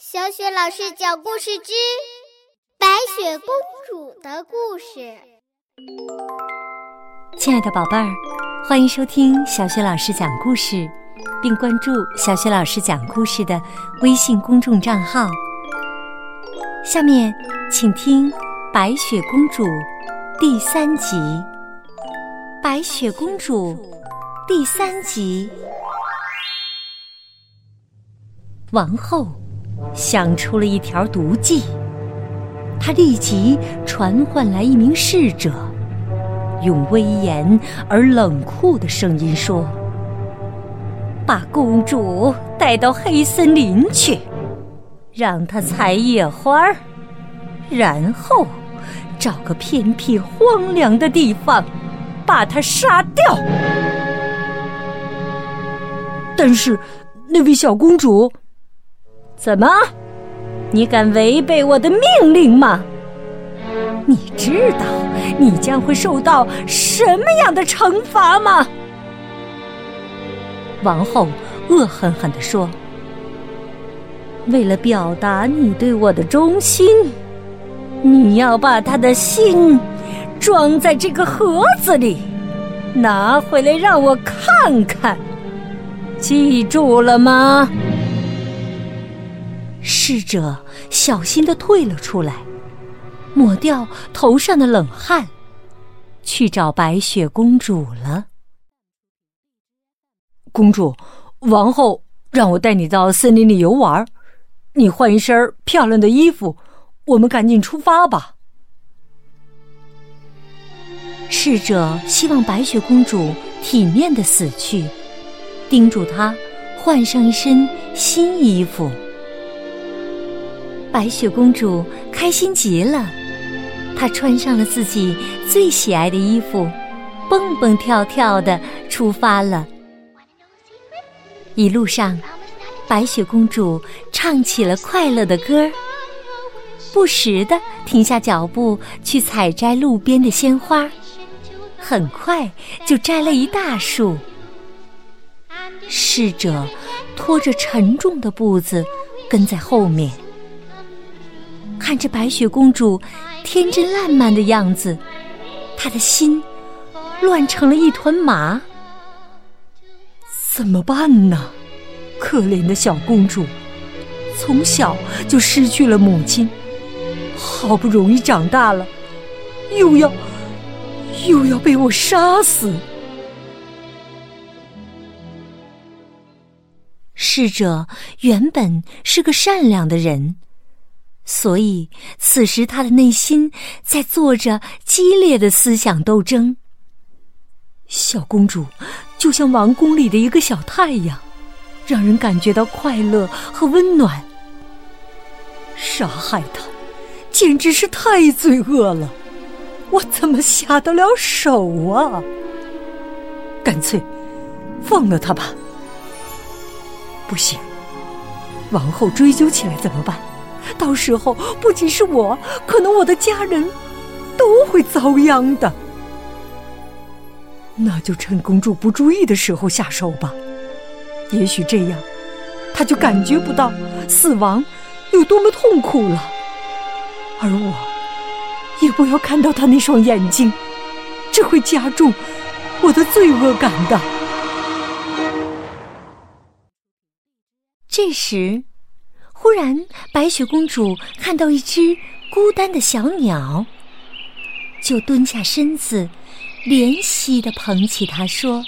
小雪老师讲故事之《白雪公主的故事》。亲爱的宝贝儿，欢迎收听小雪老师讲故事，并关注小雪老师讲故事的微信公众账号。下面，请听《白雪公主》第三集。白雪公主第三集，王后。想出了一条毒计，他立即传唤来一名侍者，用威严而冷酷的声音说：“把公主带到黑森林去，让她采野花，然后找个偏僻荒凉的地方，把她杀掉。”但是，那位小公主。怎么？你敢违背我的命令吗？你知道你将会受到什么样的惩罚吗？王后恶狠狠地说：“为了表达你对我的忠心，你要把他的心装在这个盒子里，拿回来让我看看。记住了吗？”侍者小心的退了出来，抹掉头上的冷汗，去找白雪公主了。公主，王后让我带你到森林里游玩，你换一身漂亮的衣服，我们赶紧出发吧。侍者希望白雪公主体面的死去，叮嘱她换上一身新衣服。白雪公主开心极了，她穿上了自己最喜爱的衣服，蹦蹦跳跳的出发了。一路上，白雪公主唱起了快乐的歌儿，不时的停下脚步去采摘路边的鲜花，很快就摘了一大束。侍者拖着沉重的步子跟在后面。看着白雪公主天真烂漫的样子，他的心乱成了一团麻。怎么办呢？可怜的小公主，从小就失去了母亲，好不容易长大了，又要又要被我杀死。逝者原本是个善良的人。所以，此时他的内心在做着激烈的思想斗争。小公主就像王宫里的一个小太阳，让人感觉到快乐和温暖。杀害她，简直是太罪恶了！我怎么下得了手啊？干脆放了她吧。不行，王后追究起来怎么办？到时候不仅是我，可能我的家人都会遭殃的。那就趁公主不注意的时候下手吧，也许这样，她就感觉不到死亡有多么痛苦了，而我也不要看到她那双眼睛，这会加重我的罪恶感的。这时。忽然，白雪公主看到一只孤单的小鸟，就蹲下身子，怜惜的捧起它，说：“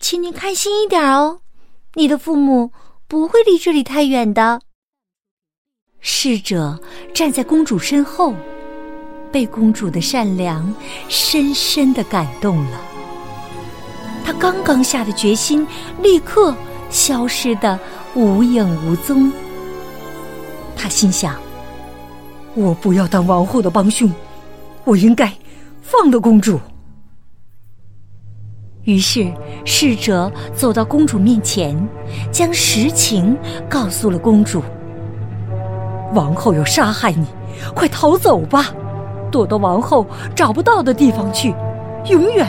请你开心一点哦，你的父母不会离这里太远的。”侍者站在公主身后，被公主的善良深深的感动了。他刚刚下的决心，立刻消失的。无影无踪。他心想：“我不要当王后的帮凶，我应该放了公主。”于是，侍者走到公主面前，将实情告诉了公主。王后要杀害你，快逃走吧，躲到王后找不到的地方去，永远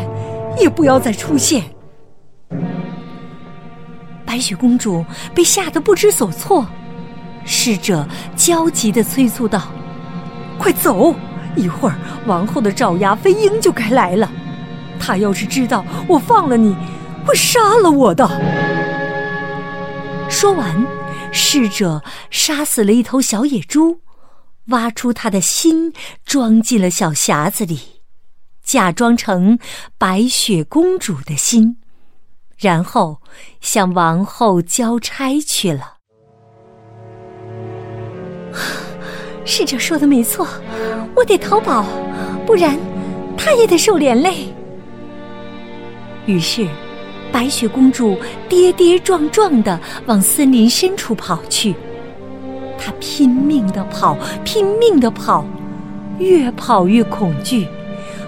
也不要再出现。白雪公主被吓得不知所措。侍者焦急地催促道：“快走！一会儿王后的爪牙飞鹰就该来了，他要是知道我放了你，会杀了我的。”说完，侍者杀死了一头小野猪，挖出他的心，装进了小匣子里，假装成白雪公主的心，然后向王后交差去了。侍者说的没错，我得逃跑，不然他也得受连累。于是，白雪公主跌跌撞撞的往森林深处跑去。她拼命的跑，拼命的跑，越跑越恐惧，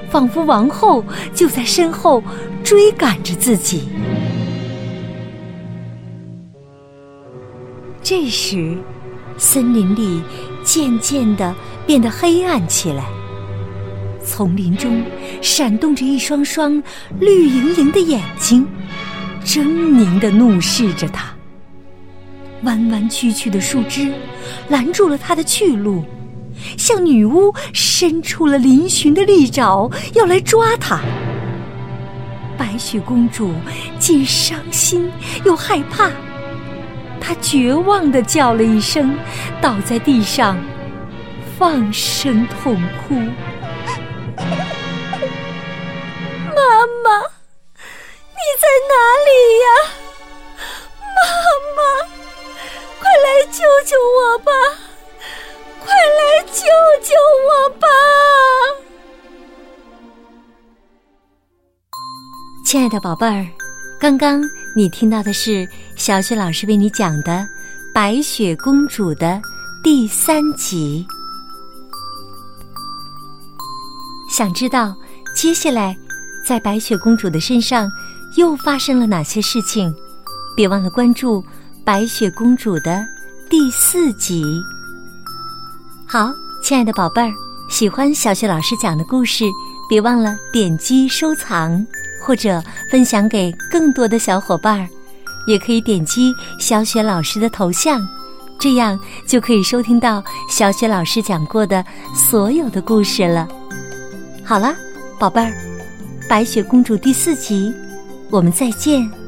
仿佛王后就在身后追赶着自己。这时，森林里。渐渐的变得黑暗起来，丛林中闪动着一双双绿莹莹的眼睛，狰狞的怒视着他。弯弯曲曲的树枝拦住了他的去路，像女巫伸出了嶙峋的利爪要来抓他。白雪公主既伤心又害怕。他绝望的叫了一声，倒在地上，放声痛哭。妈妈，你在哪里呀？妈妈，快来救救我吧！快来救救我吧！亲爱的宝贝儿，刚刚你听到的是。小雪老师为你讲的《白雪公主》的第三集，想知道接下来在白雪公主的身上又发生了哪些事情？别忘了关注《白雪公主》的第四集。好，亲爱的宝贝儿，喜欢小雪老师讲的故事，别忘了点击收藏或者分享给更多的小伙伴儿。也可以点击小雪老师的头像，这样就可以收听到小雪老师讲过的所有的故事了。好了，宝贝儿，《白雪公主》第四集，我们再见。